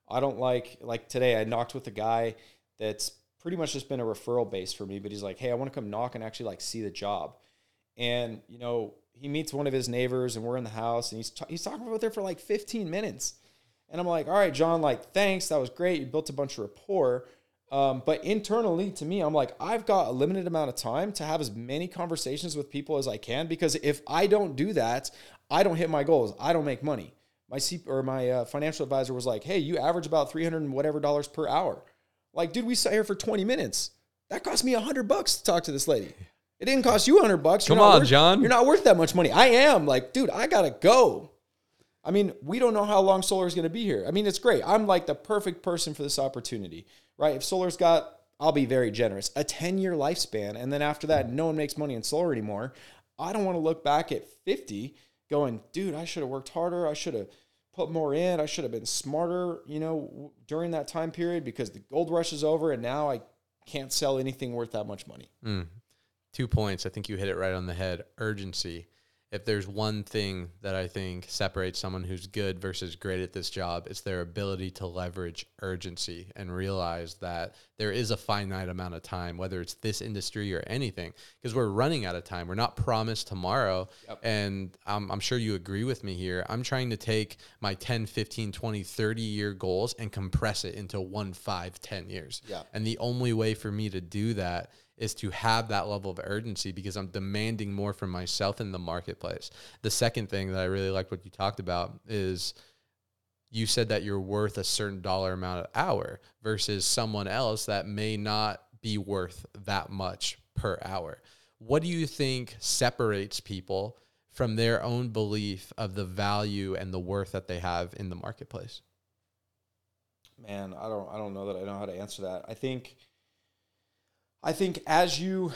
I don't like, like today, I knocked with a guy that's pretty much just been a referral base for me, but he's like, hey, I want to come knock and actually like see the job. And, you know, he meets one of his neighbors and we're in the house and he's, t- he's talking about there for like 15 minutes. And I'm like, all right, John, like, thanks. That was great. You built a bunch of rapport. Um, but internally to me, I'm like, I've got a limited amount of time to have as many conversations with people as I can because if I don't do that, I don't hit my goals. I don't make money. My C or my uh, financial advisor was like, "Hey, you average about 300 and whatever dollars per hour." Like, dude, we sat here for 20 minutes. That cost me 100 bucks to talk to this lady. It didn't cost you 100 bucks. Come on, worth, John. You're not worth that much money. I am. Like, dude, I got to go. I mean, we don't know how long solar is going to be here. I mean, it's great. I'm like the perfect person for this opportunity, right? If solar's got, I'll be very generous, a 10 year lifespan. And then after that, no one makes money in solar anymore. I don't want to look back at 50 going, dude, I should have worked harder. I should have put more in. I should have been smarter, you know, during that time period because the gold rush is over and now I can't sell anything worth that much money. Mm. Two points. I think you hit it right on the head. Urgency if there's one thing that I think separates someone who's good versus great at this job, it's their ability to leverage urgency and realize that there is a finite amount of time, whether it's this industry or anything, because we're running out of time. We're not promised tomorrow. Yep. And I'm, I'm sure you agree with me here. I'm trying to take my 10, 15, 20, 30 year goals and compress it into one, five, 10 years. Yeah. And the only way for me to do that is to have that level of urgency because I'm demanding more from myself in the marketplace. The second thing that I really like what you talked about is you said that you're worth a certain dollar amount of hour versus someone else that may not be worth that much per hour. What do you think separates people from their own belief of the value and the worth that they have in the marketplace? Man, I don't I don't know that I know how to answer that. I think I think as you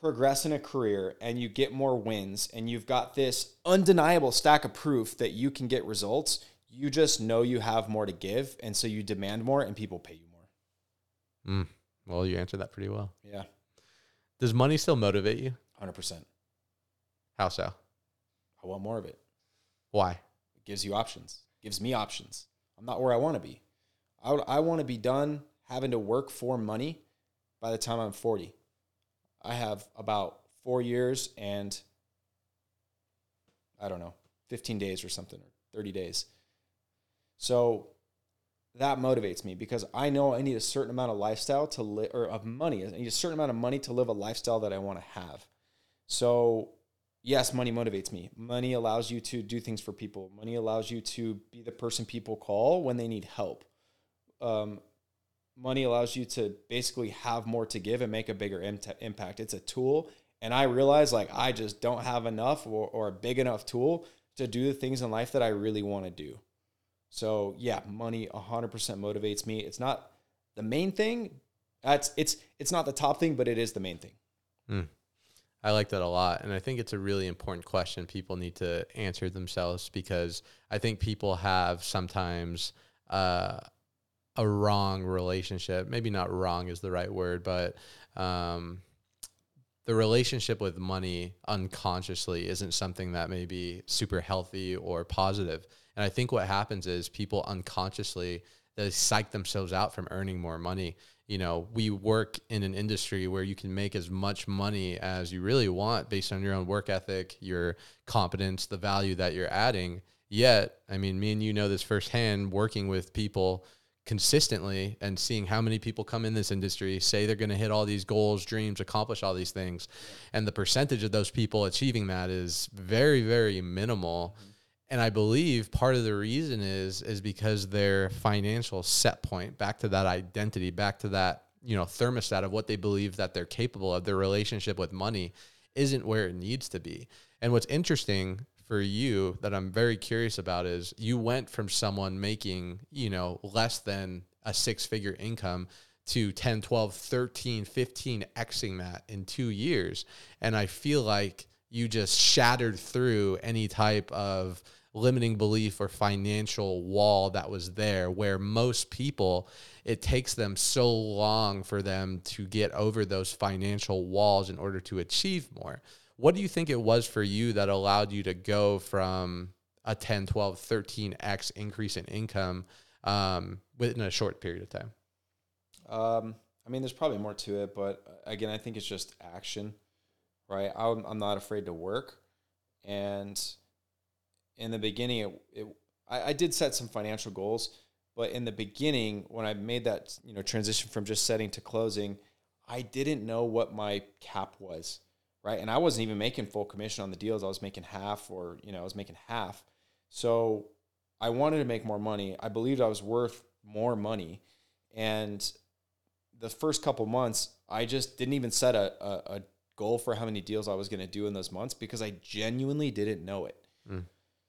progress in a career and you get more wins and you've got this undeniable stack of proof that you can get results, you just know you have more to give. And so you demand more and people pay you more. Mm. Well, you answered that pretty well. Yeah. Does money still motivate you? 100%. How so? I want more of it. Why? It gives you options, it gives me options. I'm not where I want to be. I, I want to be done having to work for money by the time I'm 40. I have about four years and I don't know, 15 days or something, or 30 days. So that motivates me because I know I need a certain amount of lifestyle to live, or of money. I need a certain amount of money to live a lifestyle that I want to have. So, yes, money motivates me. Money allows you to do things for people. Money allows you to be the person people call when they need help. Um, money allows you to basically have more to give and make a bigger impact. It's a tool. And I realize like I just don't have enough or, or a big enough tool to do the things in life that I really want to do. So yeah, money 100% motivates me. It's not the main thing. That's it's it's not the top thing, but it is the main thing. Mm. I like that a lot. And I think it's a really important question people need to answer themselves because I think people have sometimes uh, a wrong relationship. Maybe not wrong is the right word, but um, the relationship with money unconsciously isn't something that may be super healthy or positive. And I think what happens is people unconsciously they psych themselves out from earning more money. You know, we work in an industry where you can make as much money as you really want based on your own work ethic, your competence, the value that you're adding. Yet, I mean, me and you know this firsthand working with people consistently and seeing how many people come in this industry say they're going to hit all these goals, dreams, accomplish all these things, and the percentage of those people achieving that is very, very minimal. And I believe part of the reason is is because their financial set point, back to that identity, back to that you know thermostat of what they believe that they're capable of, their relationship with money, isn't where it needs to be. And what's interesting for you that I'm very curious about is you went from someone making, you know, less than a six figure income to 10, 12, 13, 15 Xing that in two years. And I feel like you just shattered through any type of limiting belief or financial wall that was there where most people it takes them so long for them to get over those financial walls in order to achieve more what do you think it was for you that allowed you to go from a 10, 12, 13x increase in income um, within a short period of time? Um, I mean, there's probably more to it, but uh, again, I think it's just action, right? I'm, I'm not afraid to work. And in the beginning, it, it I, I did set some financial goals, but in the beginning, when I made that you know transition from just setting to closing, I didn't know what my cap was right? And I wasn't even making full commission on the deals. I was making half or, you know, I was making half. So I wanted to make more money. I believed I was worth more money. And the first couple months, I just didn't even set a, a, a goal for how many deals I was going to do in those months because I genuinely didn't know it. Mm.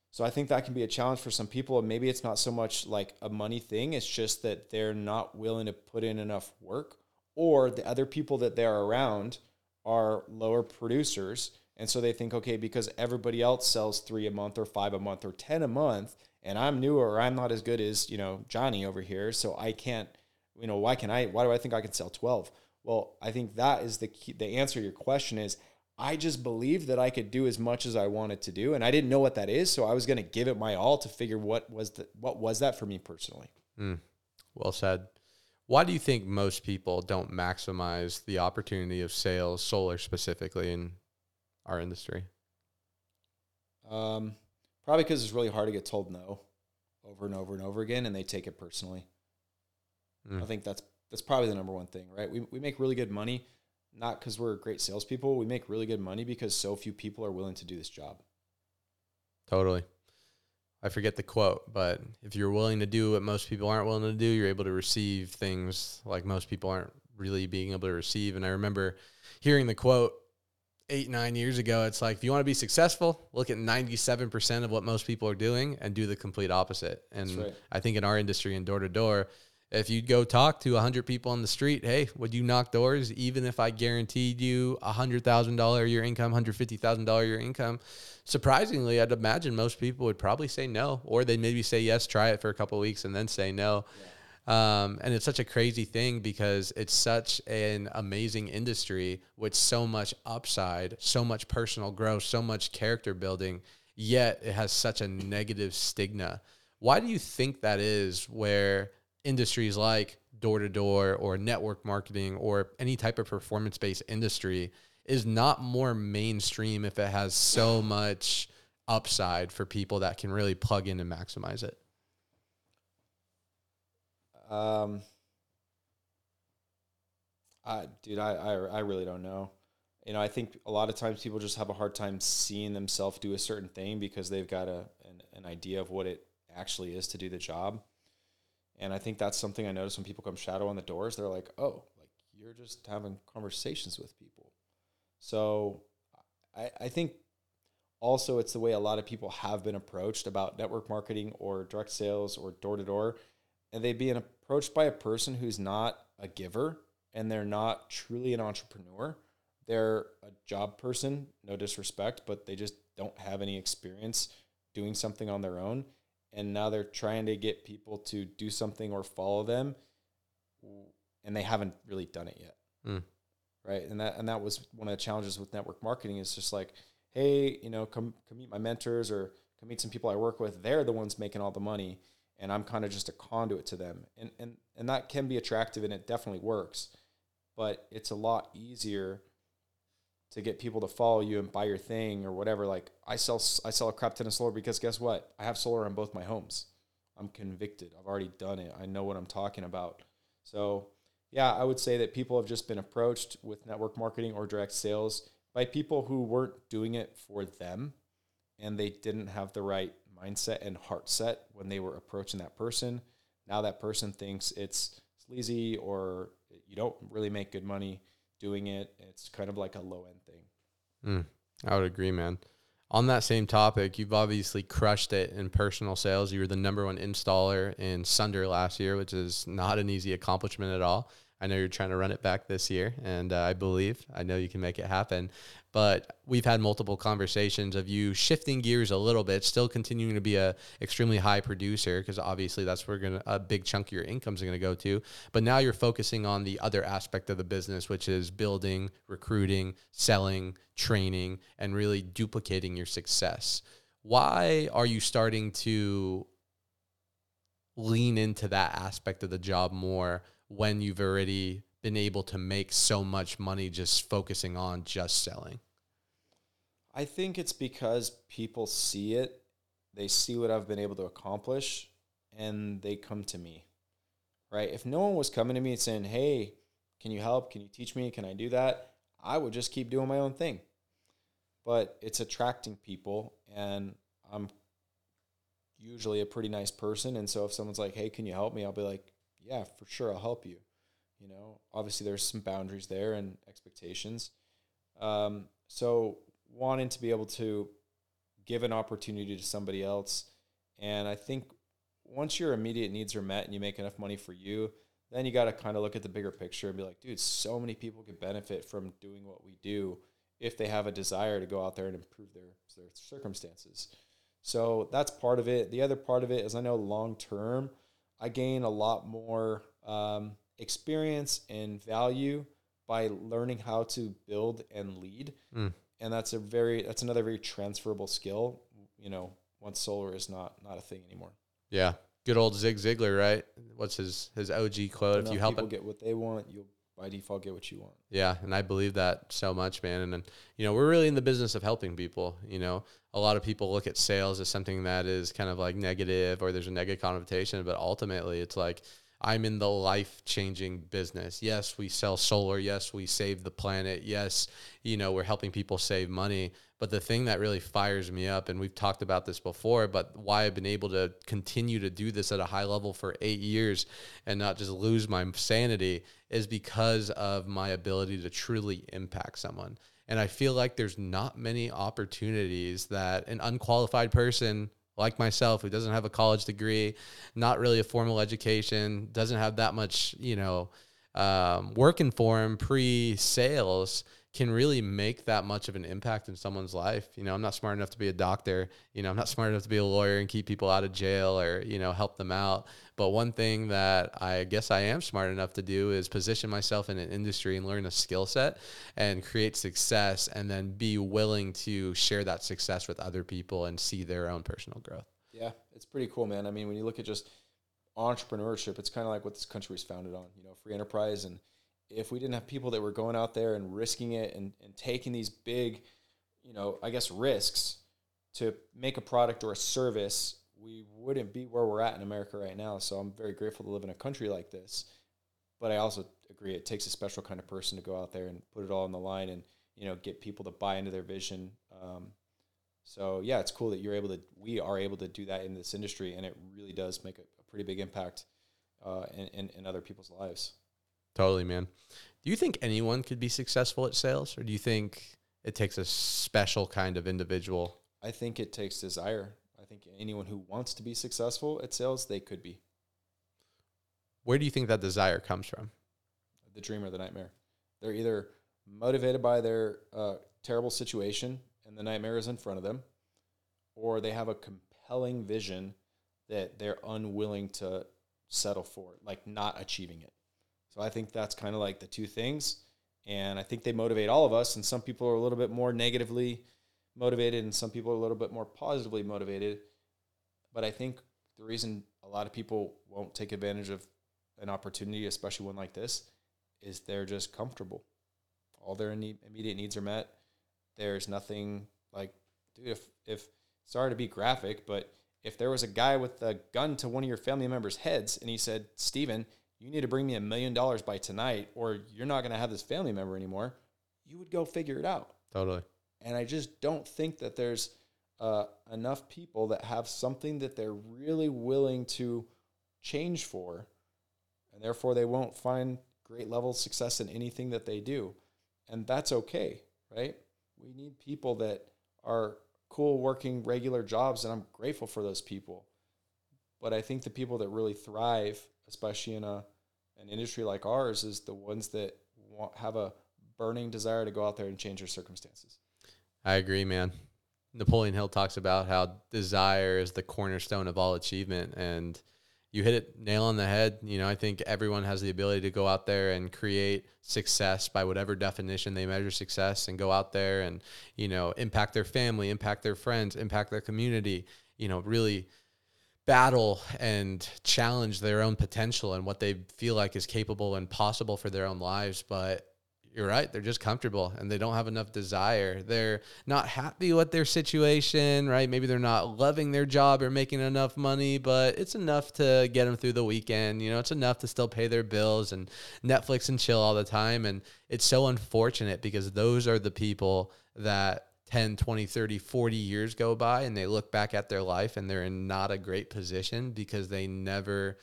So I think that can be a challenge for some people. And maybe it's not so much like a money thing, it's just that they're not willing to put in enough work, or the other people that they're around are lower producers. And so they think, okay, because everybody else sells three a month or five a month or 10 a month, and I'm newer or I'm not as good as, you know, Johnny over here. So I can't, you know, why can I, why do I think I can sell 12? Well, I think that is the key. The answer to your question is I just believed that I could do as much as I wanted to do. And I didn't know what that is. So I was going to give it my all to figure what was the, what was that for me personally. Mm, well said. Why do you think most people don't maximize the opportunity of sales, solar specifically in our industry? Um, probably because it's really hard to get told no over and over and over again, and they take it personally. Mm. I think that's that's probably the number one thing, right? We we make really good money, not because we're great salespeople. We make really good money because so few people are willing to do this job. Totally. I forget the quote, but if you're willing to do what most people aren't willing to do, you're able to receive things like most people aren't really being able to receive. And I remember hearing the quote eight, nine years ago. It's like, if you want to be successful, look at 97% of what most people are doing and do the complete opposite. And right. I think in our industry and door to door, if you go talk to 100 people on the street, hey, would you knock doors even if I guaranteed you a $100,000 a year income, $150,000 a year income? Surprisingly, I'd imagine most people would probably say no, or they maybe say yes, try it for a couple weeks, and then say no. Yeah. Um, and it's such a crazy thing because it's such an amazing industry with so much upside, so much personal growth, so much character building, yet it has such a negative stigma. Why do you think that is where industries like door to door or network marketing or any type of performance based industry is not more mainstream if it has so much upside for people that can really plug in and maximize it? Um, I, dude, I, I, I really don't know. You know, I think a lot of times people just have a hard time seeing themselves do a certain thing because they've got a an, an idea of what it actually is to do the job. And I think that's something I notice when people come shadow on the doors. They're like, oh, like you're just having conversations with people. So I, I think also it's the way a lot of people have been approached about network marketing or direct sales or door to door. And they being approached by a person who's not a giver and they're not truly an entrepreneur. They're a job person, no disrespect, but they just don't have any experience doing something on their own and now they're trying to get people to do something or follow them and they haven't really done it yet. Mm. right? And that and that was one of the challenges with network marketing is just like hey you know come come meet my mentors or come meet some people i work with. They're the ones making all the money and i'm kind of just a conduit to them. And and and that can be attractive and it definitely works but it's a lot easier to get people to follow you and buy your thing or whatever. Like I sell, I sell a crap ton of solar because guess what? I have solar on both my homes. I'm convicted. I've already done it. I know what I'm talking about. So, yeah, I would say that people have just been approached with network marketing or direct sales by people who weren't doing it for them and they didn't have the right mindset and heart set when they were approaching that person. Now that person thinks it's sleazy or you don't really make good money doing it. It's kind of like a low end thing. Mm, I would agree, man. On that same topic, you've obviously crushed it in personal sales. You were the number one installer in Sunder last year, which is not an easy accomplishment at all. I know you're trying to run it back this year, and uh, I believe I know you can make it happen. But we've had multiple conversations of you shifting gears a little bit, still continuing to be a extremely high producer because obviously that's where gonna, a big chunk of your income is going to go to. But now you're focusing on the other aspect of the business, which is building, recruiting, selling, training, and really duplicating your success. Why are you starting to lean into that aspect of the job more? When you've already been able to make so much money just focusing on just selling? I think it's because people see it, they see what I've been able to accomplish, and they come to me. Right? If no one was coming to me and saying, "Hey, can you help? Can you teach me? Can I do that?" I would just keep doing my own thing. But it's attracting people, and I'm usually a pretty nice person. And so if someone's like, "Hey, can you help me?" I'll be like, yeah, for sure, I'll help you. You know, obviously there's some boundaries there and expectations. Um, so wanting to be able to give an opportunity to somebody else, and I think once your immediate needs are met and you make enough money for you, then you got to kind of look at the bigger picture and be like, dude, so many people could benefit from doing what we do if they have a desire to go out there and improve their their circumstances. So that's part of it. The other part of it is I know long term I gain a lot more um, experience and value by learning how to build and lead. Mm. And that's a very that's another very transferable skill. You know, once solar is not not a thing anymore. Yeah, good old Zig Ziglar, right? What's his his OG quote? if you help people it, get what they want, you'll by default get what you want. Yeah, and I believe that so much, man. And then, you know, we're really in the business of helping people. You know, a lot of people look at sales as something that is kind of like negative or there's a negative connotation, but ultimately it's like I'm in the life changing business. Yes, we sell solar. Yes, we save the planet. Yes, you know, we're helping people save money. But the thing that really fires me up, and we've talked about this before, but why I've been able to continue to do this at a high level for eight years and not just lose my sanity is because of my ability to truly impact someone. And I feel like there's not many opportunities that an unqualified person like myself who doesn't have a college degree, not really a formal education, doesn't have that much, you know, um, working for him pre sales can really make that much of an impact in someone's life. You know, I'm not smart enough to be a doctor. You know, I'm not smart enough to be a lawyer and keep people out of jail or, you know, help them out. But one thing that I guess I am smart enough to do is position myself in an industry and learn a skill set and create success and then be willing to share that success with other people and see their own personal growth. Yeah, it's pretty cool, man. I mean, when you look at just entrepreneurship, it's kind of like what this country was founded on, you know, free enterprise and if we didn't have people that were going out there and risking it and, and taking these big, you know, I guess risks to make a product or a service, we wouldn't be where we're at in America right now. So I'm very grateful to live in a country like this. But I also agree it takes a special kind of person to go out there and put it all on the line and you know get people to buy into their vision. Um, so yeah, it's cool that you're able to we are able to do that in this industry, and it really does make a, a pretty big impact uh, in, in, in other people's lives. Totally, man. Do you think anyone could be successful at sales, or do you think it takes a special kind of individual? I think it takes desire. I think anyone who wants to be successful at sales, they could be. Where do you think that desire comes from? The dream or the nightmare. They're either motivated by their uh, terrible situation and the nightmare is in front of them, or they have a compelling vision that they're unwilling to settle for, like not achieving it. So I think that's kind of like the two things. And I think they motivate all of us. And some people are a little bit more negatively motivated, and some people are a little bit more positively motivated. But I think the reason a lot of people won't take advantage of an opportunity, especially one like this, is they're just comfortable. All their immediate needs are met. There's nothing like, dude, if, if sorry to be graphic, but if there was a guy with a gun to one of your family members' heads and he said, Steven, you need to bring me a million dollars by tonight or you're not going to have this family member anymore, you would go figure it out. Totally. And I just don't think that there's uh, enough people that have something that they're really willing to change for. And therefore, they won't find great level of success in anything that they do. And that's okay, right? We need people that are cool working regular jobs, and I'm grateful for those people. But I think the people that really thrive, especially in a an industry like ours, is the ones that want, have a burning desire to go out there and change their circumstances. I agree, man. Napoleon Hill talks about how desire is the cornerstone of all achievement, and you hit it nail on the head. You know, I think everyone has the ability to go out there and create success by whatever definition they measure success and go out there and, you know, impact their family, impact their friends, impact their community, you know, really battle and challenge their own potential and what they feel like is capable and possible for their own lives. But you're right. They're just comfortable and they don't have enough desire. They're not happy with their situation, right? Maybe they're not loving their job or making enough money, but it's enough to get them through the weekend. You know, it's enough to still pay their bills and Netflix and chill all the time. And it's so unfortunate because those are the people that 10, 20, 30, 40 years go by and they look back at their life and they're in not a great position because they never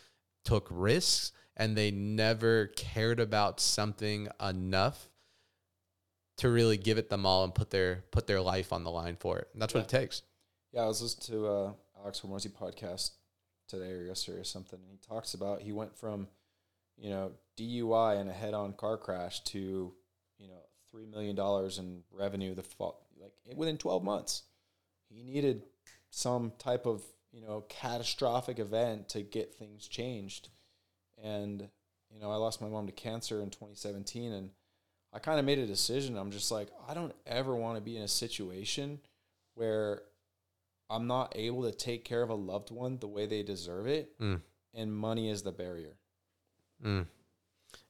took risks and they never cared about something enough to really give it them all and put their put their life on the line for it. And that's Yeah. what it takes. Yeah, I was listening to uh, Alex Hormozi podcast today or yesterday or something, and he talks about he went from, you know, DUI and a head-on car crash to, you know, three million dollars in revenue the fall like within twelve months. He needed some type of you know catastrophic event to get things changed, and you know I lost my mom to cancer in 2017, and I kind of made a decision. I'm just like I don't ever want to be in a situation where I'm not able to take care of a loved one the way they deserve it, Mm. and money is the barrier. Mm.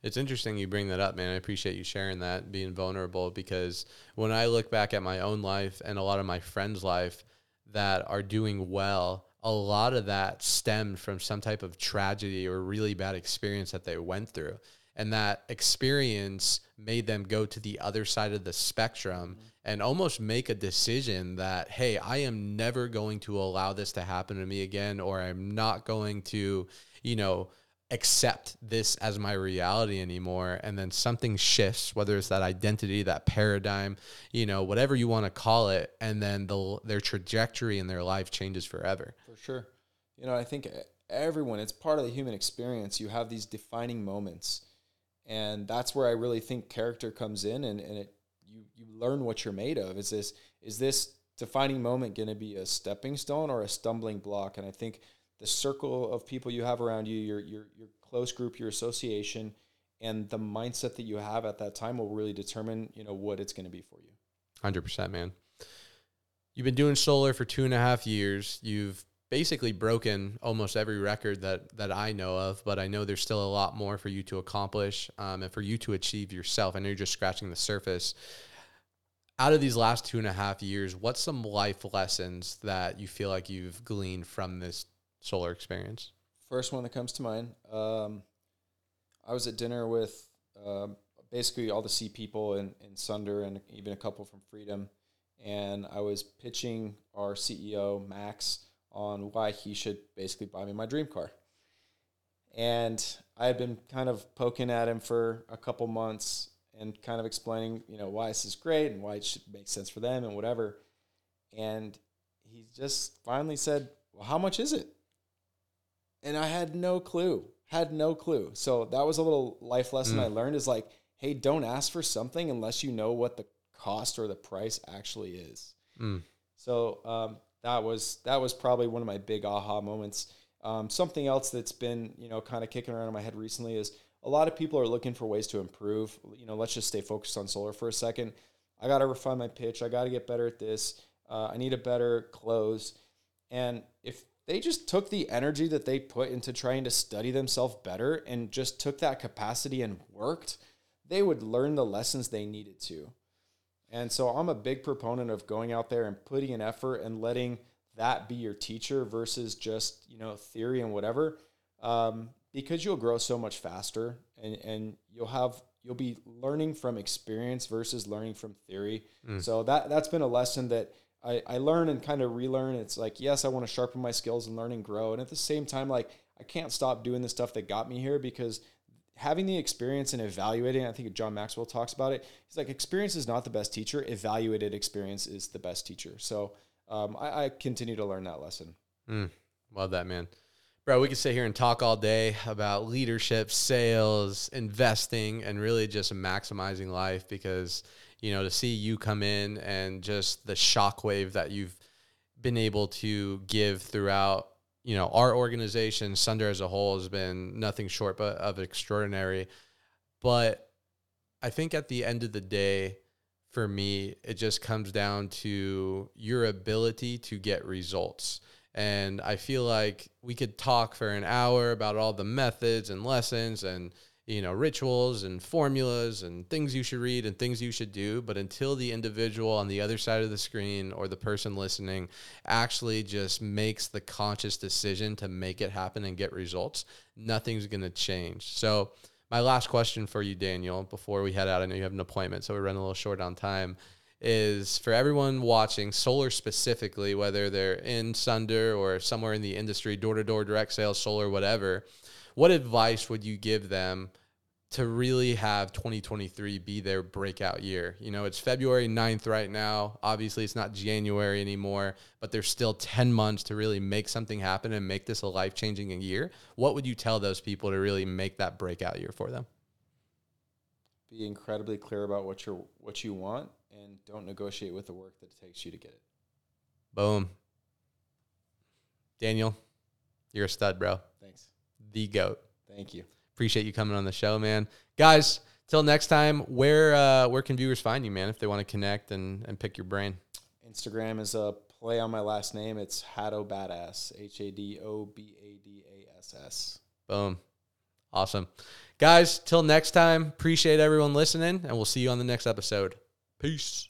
It's interesting you bring that up, man. I appreciate you sharing that, being vulnerable, because when I look back at my own life and a lot of my friends' life that are doing well, a lot of that stemmed from some type of tragedy or really bad experience that they went through. And that experience made them go to the other side of the spectrum mm-hmm. and almost make a decision that, hey, I am never going to allow this to happen to me again, or I'm not going to, you know, accept this as my reality anymore and then something shifts whether it's that identity that paradigm you know whatever you want to call it and then the their trajectory in their life changes forever For sure. You know, I think everyone, it's part of the human experience. You have these defining moments. And that's where I really think character comes in and, and it you you learn what you're made of. Is this is this defining moment gonna be a stepping stone or a stumbling block? And I think the circle of people you have around you, your your your close group, your association, and the mindset that you have at that time will really determine, you know, what it's gonna be for you. 100% man. You've been doing solar for two and a half years. You've basically broken almost every record that that i know of but i know there's still a lot more for you to accomplish um, and for you to achieve yourself. I know you're just scratching the surface. Out of these last two and a half years what's some life lessons that you feel like you've gleaned from this solar experience First one that comes to mind. Um, I was at dinner with um, basically all the C people in, in Sunder and even a couple from Freedom. And I was pitching our CEO, Max, on why he should basically buy me my dream car. And I had been kind of poking at him for a couple months and kind of explaining, you know, why this is great and why it should make sense for them and whatever. And he just finally said, Well, how much is it? And I had no clue. Had no clue. So that was a little life lesson Mm. I learned is like, hey, don't ask for something unless you know what the cost or the price actually is. Mm. So um, that was that was probably one of my big aha moments. Um, something else that's been you know kind of kicking around in my head recently is a lot of people are looking for ways to improve. You know, let's just stay focused on solar for a second. I got to refine my pitch. I got to get better at this. Uh, I need a better close. And if they just took the energy that they put into trying to study themselves better and just took that capacity and worked, they would learn the lessons they needed to. And so I'm a big proponent of going out there and putting an effort and letting that be your teacher versus just you know theory and whatever um, because you'll grow so much faster and and you'll have you'll be learning from experience versus learning from theory mm. so that that's been a lesson that I, I learn and kind of relearn it's like yes i want to sharpen my skills and learn and grow and at the same time like i can't stop doing the stuff that got me here because having the experience and evaluating, I think John Maxwell talks about it. He's like, experience is not the best teacher. Evaluated experience is the best teacher. So um, I, I, continue to learn that lesson. Mm, love that, man. Bro, we could sit here and talk all day about leadership, sales, investing, and really just maximizing life because, you know, to see you come in and just the shockwave that you've been able to give throughout you know, our organization, Sunder as a whole, has been nothing short but of extraordinary. But I think at the end of the day, for me, it just comes down to your ability to get results. And I feel like we could talk for an hour about all the methods and lessons and you know rituals and formulas and things you should read and things you should do. But until the individual on the other side of the screen or the person listening actually just makes the conscious decision to make it happen and get results nothing's going to change. So my last question for you daniel before we head out i know you have an appointment so we're running a little short on time is for everyone watching solar specifically whether they're in sunder or somewhere in the industry door-to-door direct sales solar whatever what advice would you give them to really have 2023 be their breakout year? You know, it's February 9th right now. Obviously, it's not January anymore, but there's still 10 months to really make something happen and make this a life changing year. What would you tell those people to really make that breakout year for them? Be incredibly clear about what you what you want and don't negotiate with the work that it takes you to get it. Boom. Daniel, you're a stud, bro. The goat. Thank you. Appreciate you coming on the show, man. Guys, till next time, where uh, where can viewers find you, man, if they want to connect and, and pick your brain? Instagram is a play on my last name. It's Hado Badass. H A D O B A D A S S. Boom. Awesome. Guys, till next time, appreciate everyone listening, and we'll see you on the next episode. Peace.